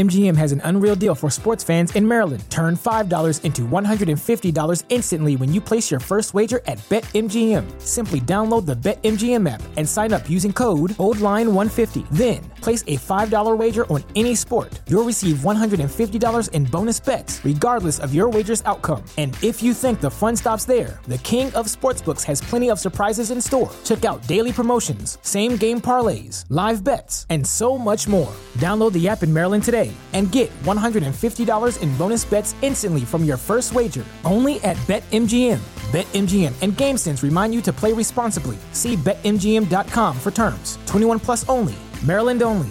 BetMGM has an unreal deal for sports fans in Maryland. Turn $5 into $150 instantly when you place your first wager at BetMGM. Simply download the BetMGM app and sign up using code OldLine150. Then, place a $5 wager on any sport. You'll receive $150 in bonus bets, regardless of your wager's outcome. And if you think the fun stops there, the king of sportsbooks has plenty of surprises in store. Check out daily promotions, same game parlays, live bets, and so much more. Download the app in Maryland today and get $150 in bonus bets instantly from your first wager. Only at BetMGM. BetMGM and GameSense remind you to play responsibly. See BetMGM.com for terms. 21 plus only. Maryland only.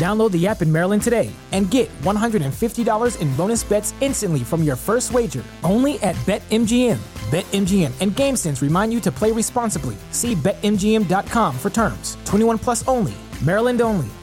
Download the app in Maryland today and get $150 in bonus bets instantly from your first wager. Only at BetMGM. BetMGM and GameSense remind you to play responsibly. See BetMGM.com for terms. 21 plus only. Maryland only.